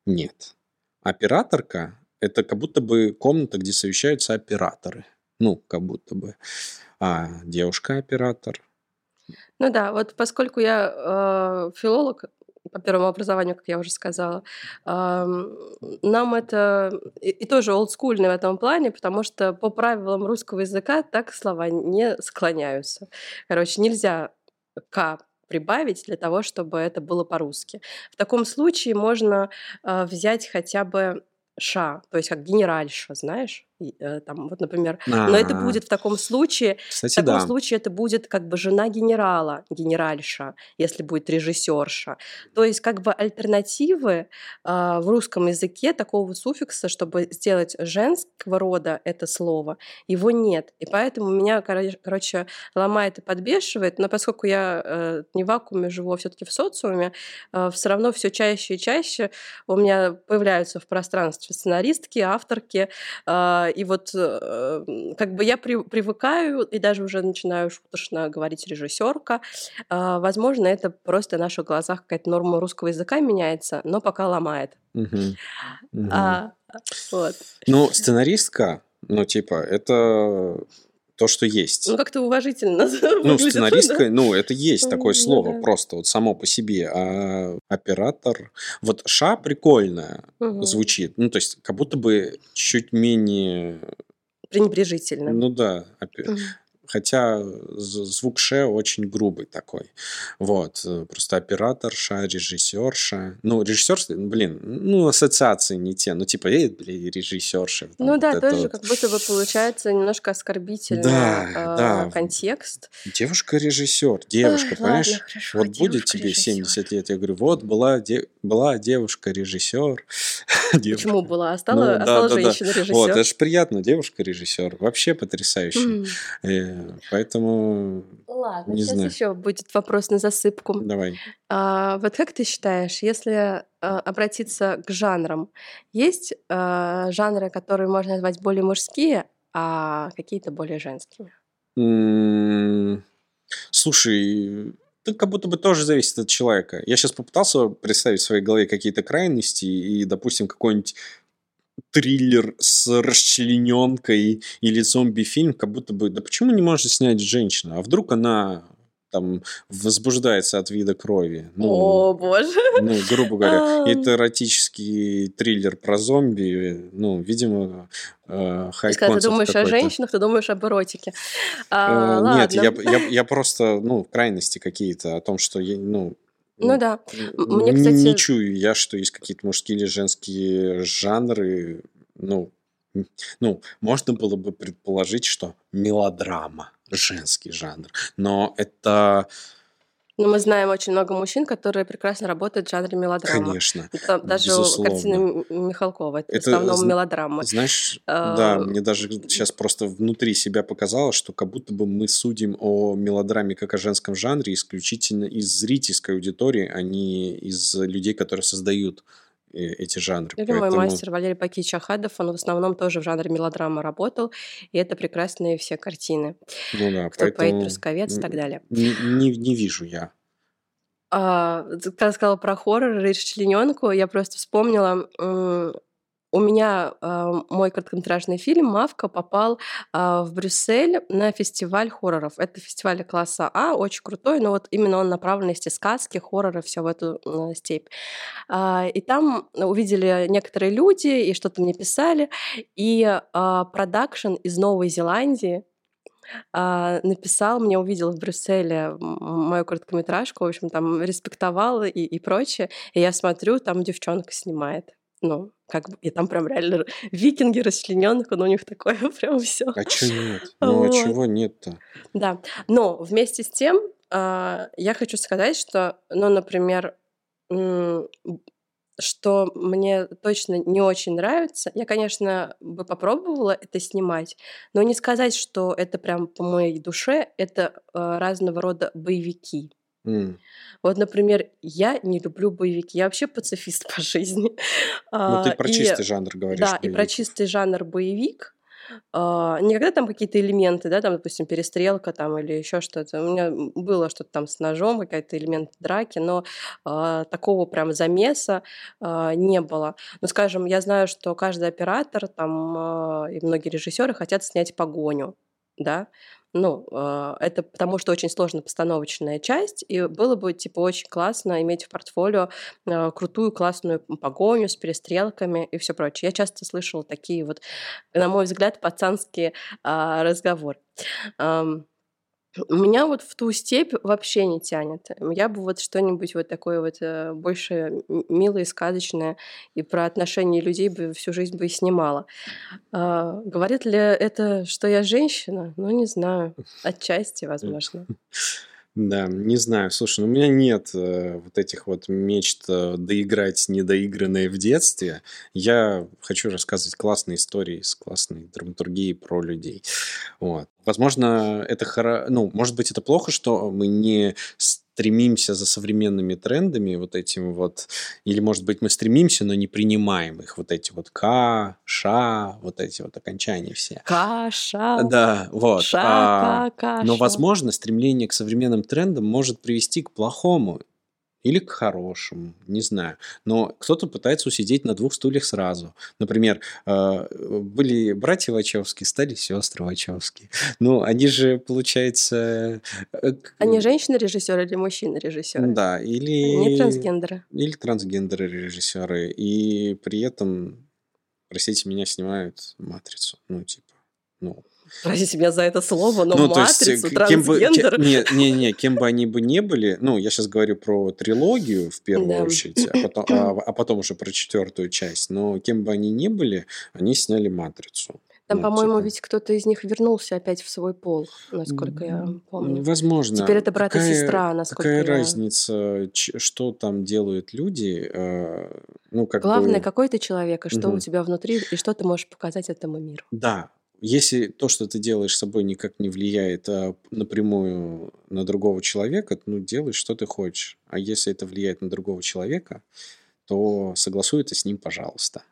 нет. Операторка – это как будто бы комната, где совещаются операторы. Ну, как будто бы. А девушка-оператор, ну да, вот поскольку я э, филолог по первому образованию, как я уже сказала, э, нам это и, и тоже олдскульный в этом плане, потому что по правилам русского языка так слова не склоняются. Короче, нельзя к прибавить для того, чтобы это было по-русски. В таком случае можно э, взять хотя бы ша, то есть как генеральша, знаешь? Э, там, вот, например, А-а-а. но это будет в таком случае, Кстати, в таком да. случае это будет как бы жена генерала, генеральша, если будет режиссерша. То есть как бы альтернативы э, в русском языке такого суффикса, чтобы сделать женского рода это слово, его нет. И поэтому меня, короче, ломает и подбешивает, но поскольку я э, не в вакууме живу, а все-таки в социуме, э, все равно все чаще и чаще у меня появляются в пространстве сценаристки, авторки, э, и вот э, как бы я при, привыкаю и даже уже начинаю шуточно говорить режиссерка. А, возможно, это просто в наших глазах какая-то норма русского языка меняется, но пока ломает. А, вот. Ну, сценаристка, ну, типа, это то, что есть. Ну, как-то уважительно. Ну, сценаристка, да? ну, это есть такое ну, слово, да. просто вот само по себе. А оператор... Вот ша прикольная угу. звучит. Ну, то есть, как будто бы чуть менее... Пренебрежительно. Ну да. Угу хотя звук ше очень грубый такой. Вот, э, просто операторша, режиссерша. Ну, режиссер, блин, ну, ассоциации не те. Ну, типа, эй, блин, режиссерша. Ну вот да, тоже вот. как будто бы получается немножко оскорбительный да, э, да. контекст. Девушка-режиссер, девушка, Ой, понимаешь? Ладно, хорошо, вот будет тебе 70 лет, я говорю, вот была, де- была девушка-режиссер. Почему была? А стала, ну, а стала да, женщина-режиссер? Вот, это же приятно, девушка-режиссер. Вообще потрясающе. Mm. Поэтому... Ладно, не сейчас знаю. еще будет вопрос на засыпку. Давай. А, вот как ты считаешь, если а, обратиться к жанрам, есть а, жанры, которые можно назвать более мужские, а какие-то более женские? Слушай, это как будто бы тоже зависит от человека. Я сейчас попытался представить в своей голове какие-то крайности, и, допустим, какой-нибудь триллер с расчлененкой или зомби-фильм, как будто бы, да почему не можно снять женщину? А вдруг она там возбуждается от вида крови. Ну, О, боже. Ну, грубо говоря, а. это эротический триллер про зомби, ну, видимо, э, хай Когда ты думаешь о женщинах, ты думаешь об эротике. А, э, нет, я, я, я просто, ну, крайности какие-то о том, что, я, ну, ну да. Мне, кстати... Не чую я, что есть какие-то мужские или женские жанры. Ну, ну, можно было бы предположить, что мелодрама женский жанр. Но это но мы знаем очень много мужчин, которые прекрасно работают в жанре мелодрама. Конечно. Это даже безусловно. картины Михалкова. Это, это в основном мелодрама. Знаешь, а... да, мне даже сейчас просто внутри себя показалось, что как будто бы мы судим о мелодраме как о женском жанре исключительно из зрительской аудитории, а не из людей, которые создают эти жанры. Или Поэтому... мой мастер Валерий Пакич Ахадов, он в основном тоже в жанре мелодрама работал, и это прекрасные все картины. Ну да, Кто поэтому... поэт, трусковец и так далее. Не, не, не вижу я. А, когда сказала про хоррор и члененку, я просто вспомнила у меня э, мой короткометражный фильм «Мавка» попал э, в Брюссель на фестиваль хорроров. Это фестиваль класса А, очень крутой, но вот именно он направлен на сказки, хорроры, все в эту э, степь. Э, и там увидели некоторые люди и что-то мне писали, и э, продакшн из Новой Зеландии написал, мне увидел в Брюсселе мою короткометражку, в общем, там респектовал и, и прочее. И я смотрю, там девчонка снимает. Ну, как бы, и там прям реально викинги расчлененных, но у них такое прям все. А чего нет? Ну, а чего нет-то? Да. Но вместе с тем, э, я хочу сказать, что, ну, например, что мне точно не очень нравится. Я, конечно, бы попробовала это снимать, но не сказать, что это прям по моей душе, это э, разного рода боевики. Mm. Вот, например, я не люблю боевики. Я вообще пацифист по жизни. Ну, ты про и, чистый жанр говоришь. Да, боевик. и про чистый жанр боевик. Uh, никогда там какие-то элементы, да, там, допустим, перестрелка там или еще что-то. У меня было что-то там с ножом, какой-то элемент драки, но uh, такого прям замеса uh, не было. Но, скажем, я знаю, что каждый оператор там и многие режиссеры хотят снять погоню, да, ну, а, это потому что очень сложная постановочная часть, и было бы, типа, очень классно иметь в портфолио а, крутую, классную погоню с перестрелками и все прочее. Я часто слышала такие вот, на мой взгляд, пацанские а, разговоры. Меня вот в ту степь вообще не тянет. Я бы вот что-нибудь вот такое вот э, больше милое, сказочное и про отношения людей бы всю жизнь бы и снимала. А, говорит ли это, что я женщина? Ну, не знаю. Отчасти, возможно. Да, не знаю. Слушай, ну у меня нет э, вот этих вот мечт э, доиграть недоигранные в детстве. Я хочу рассказывать классные истории с классной драматургией про людей. Вот. Возможно, это хоро... ну, может быть, это плохо, что мы не стремимся за современными трендами вот этим вот, или, может быть, мы стремимся, но не принимаем их, вот эти вот К, Ша, вот эти вот окончания все. Каша. Да, вот. Ша, а, каша. Но, возможно, стремление к современным трендам может привести к плохому или к хорошему, не знаю. Но кто-то пытается усидеть на двух стульях сразу. Например, э, были братья Вачовски, стали сестры Вачовски. Ну, они же, получается... Э, они женщины-режиссеры или мужчины-режиссеры? Да, или... Не трансгендеры. Или трансгендеры-режиссеры. И при этом, простите меня, снимают «Матрицу». Ну, типа, ну, Простите меня за это слово, но ну, матрицу, есть, трансгендер. Кем бы, не, не, не, кем бы они бы не были, ну, я сейчас говорю про трилогию в первую да. очередь, а потом, а, а потом уже про четвертую часть, но кем бы они ни были, они сняли матрицу. Там, ну, по-моему, типа... ведь кто-то из них вернулся опять в свой пол, насколько я помню. Возможно. Теперь это брат какая, и сестра, насколько Какая я... разница, что там делают люди? Э, ну, как Главное, бы... какой ты человек, и что угу. у тебя внутри, и что ты можешь показать этому миру. Да, если то, что ты делаешь с собой, никак не влияет а, напрямую на другого человека, ну, делай, что ты хочешь. А если это влияет на другого человека, то согласуй это с ним, пожалуйста.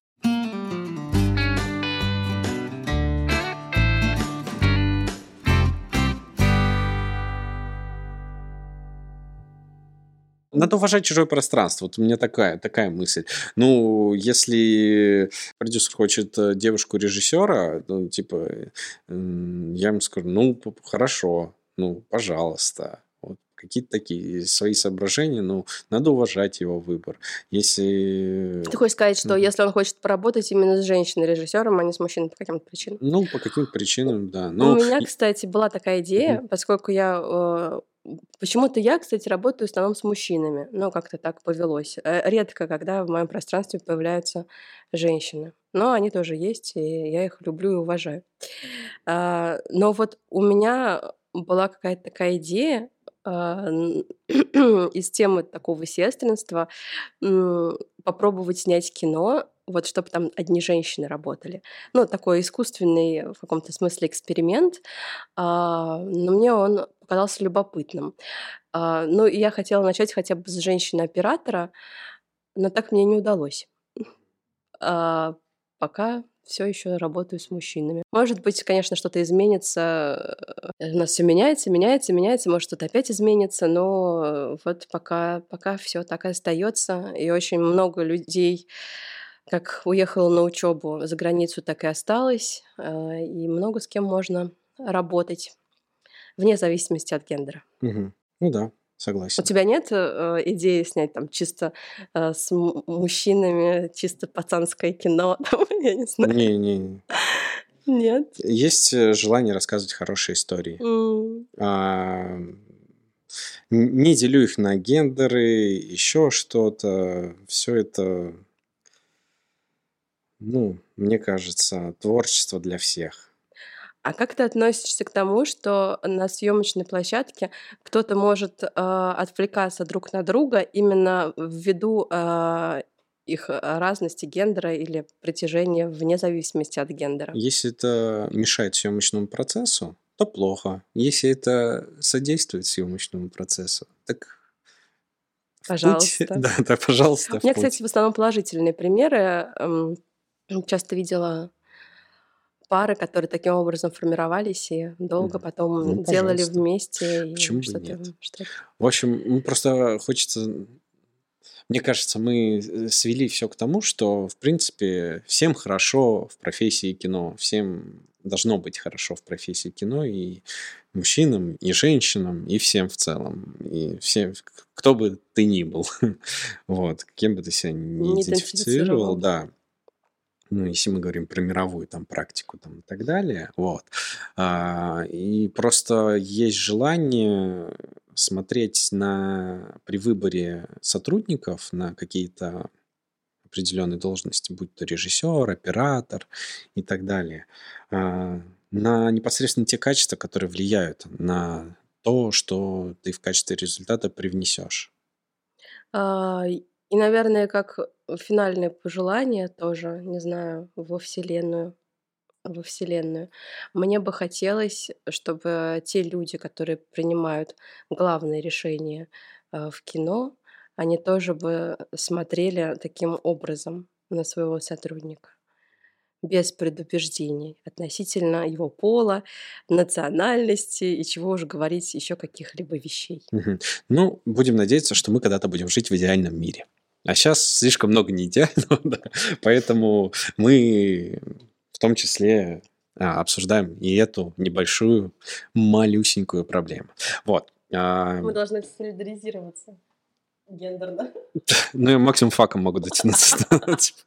Надо уважать чужое пространство. Вот у меня такая, такая мысль. Ну, если продюсер хочет э, девушку-режиссера, ну, типа, я ему скажу, ну, хорошо, ну, пожалуйста. Вот какие-то такие свои соображения, ну, надо уважать его выбор. Если... Ты хочешь сказать, что mm-hmm. если он хочет поработать именно с женщиной-режиссером, а не с мужчиной по каким-то причинам? Ну, по каким-то причинам, да. Но... У меня, кстати, была такая идея, mm-hmm. поскольку я э, Почему-то я, кстати, работаю в основном с мужчинами. Ну, как-то так повелось. Э, редко, когда в моем пространстве появляются женщины. Но они тоже есть, и я их люблю и уважаю. А, но вот у меня была какая-то такая идея а, из темы такого сестринства попробовать снять кино вот чтобы там одни женщины работали. Ну, такой искусственный в каком-то смысле эксперимент, а, но мне он показался любопытным. А, ну, и я хотела начать хотя бы с женщины-оператора, но так мне не удалось. А, пока все еще работаю с мужчинами. Может быть, конечно, что-то изменится. Э, у нас все меняется, меняется, меняется. Может, что-то опять изменится, но вот пока, пока все так и остается. И очень много людей как уехала на учебу за границу, так и осталась. Э, и много с кем можно работать, вне зависимости от гендера. Угу. Ну да, согласен. У тебя нет э, идеи снять там чисто э, с мужчинами, чисто пацанское кино? Я не знаю. Не-не. Нет. Есть э, желание рассказывать хорошие истории. Mm. А, не делю их на гендеры, еще что-то. Все это, ну, мне кажется, творчество для всех. А как ты относишься к тому, что на съемочной площадке кто-то может э, отвлекаться друг на друга именно ввиду э, их разности гендера или притяжения вне зависимости от гендера? Если это мешает съемочному процессу, то плохо. Если это содействует съемочному процессу, так Пожалуйста. Да, да, пожалуйста. У меня, кстати, в основном положительные примеры. Часто видела пары, которые таким образом формировались и долго потом ну, делали вместе. Почему бы нет? В общем, ну, просто хочется мне кажется, мы э, свели все к тому, что, в принципе, всем хорошо в профессии кино, всем должно быть хорошо в профессии кино, и мужчинам, и женщинам, и всем в целом. И всем, кто бы ты ни был, вот, кем бы ты себя не, не идентифицировал, да ну, если мы говорим про мировую там практику там и так далее, вот. А, и просто есть желание смотреть на при выборе сотрудников на какие-то определенные должности, будь то режиссер, оператор и так далее, а, на непосредственно те качества, которые влияют на то, что ты в качестве результата привнесешь. А, и, наверное, как финальное пожелание тоже, не знаю, во Вселенную, во Вселенную. Мне бы хотелось, чтобы те люди, которые принимают главные решения э, в кино, они тоже бы смотрели таким образом на своего сотрудника без предубеждений относительно его пола, национальности и чего уж говорить еще каких-либо вещей. Ну, будем надеяться, что мы когда-то будем жить в идеальном мире. А сейчас слишком много не идеального, да? поэтому мы в том числе а, обсуждаем и эту небольшую, малюсенькую проблему. Вот. А... Мы должны солидаризироваться гендерно. Ну, я максимум факом могу дотянуться.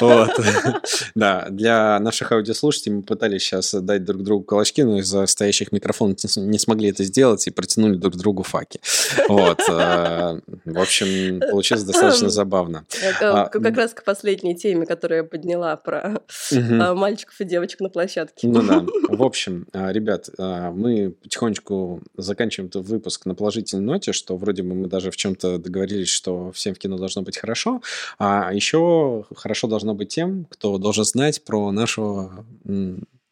Вот. Да, для наших аудиослушателей мы пытались сейчас дать друг другу кулачки, но из-за стоящих микрофонов не смогли это сделать и протянули друг другу факи. Вот. Э, в общем, получилось достаточно забавно. А, как раз к последней теме, которую я подняла про а, мальчиков и девочек на площадке. Ну да. В общем, а, ребят, мы потихонечку заканчиваем этот выпуск на положительной ноте, что вроде бы мы даже в чем-то договорились, что всем в кино должно быть хорошо, а еще хорошо должно быть тем, кто должен знать про нашего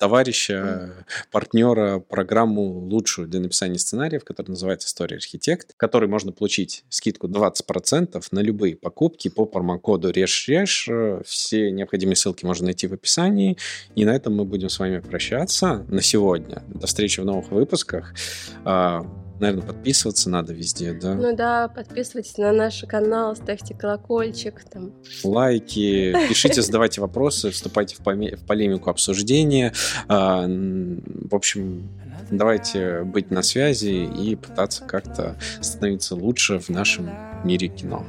товарища, партнера программу лучшую для написания сценариев, которая называется «История архитект», в которой можно получить скидку 20% на любые покупки по промокоду «Режь-Режь». Все необходимые ссылки можно найти в описании. И на этом мы будем с вами прощаться на сегодня. До встречи в новых выпусках. Наверное, подписываться надо везде, да? Ну да, подписывайтесь на наш канал, ставьте колокольчик там. Лайки, пишите, задавайте вопросы, вступайте в, поме- в полемику обсуждения. А, в общем, давайте быть на связи и пытаться как-то становиться лучше в нашем мире кино.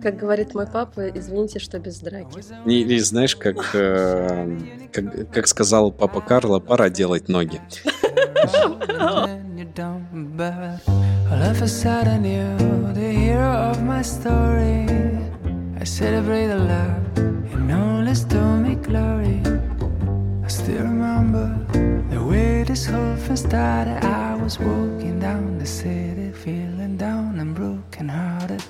Как говорит мой папа, извините, что без драки. Или знаешь, как, э, как, как сказал папа Карло, пора делать ноги. All of a sudden you, the hero of my story. I celebrate the love and only to me glory. I still remember the way this whole thing started. I was walking down the city feeling down and broken hearted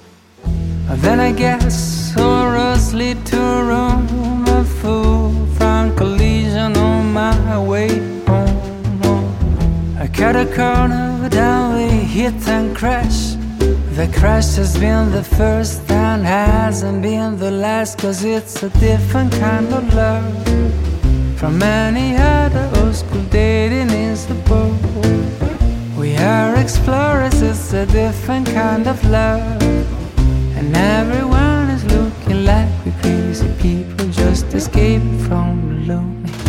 then I guess all roads lead to Rome A fool from collision on my way cut a corner, down we hit and crash The crash has been the first and hasn't been the last Cause it's a different kind of love From any other old school dating is the boat We are explorers, it's a different kind of love and everyone is looking like we crazy people just escape from the loop.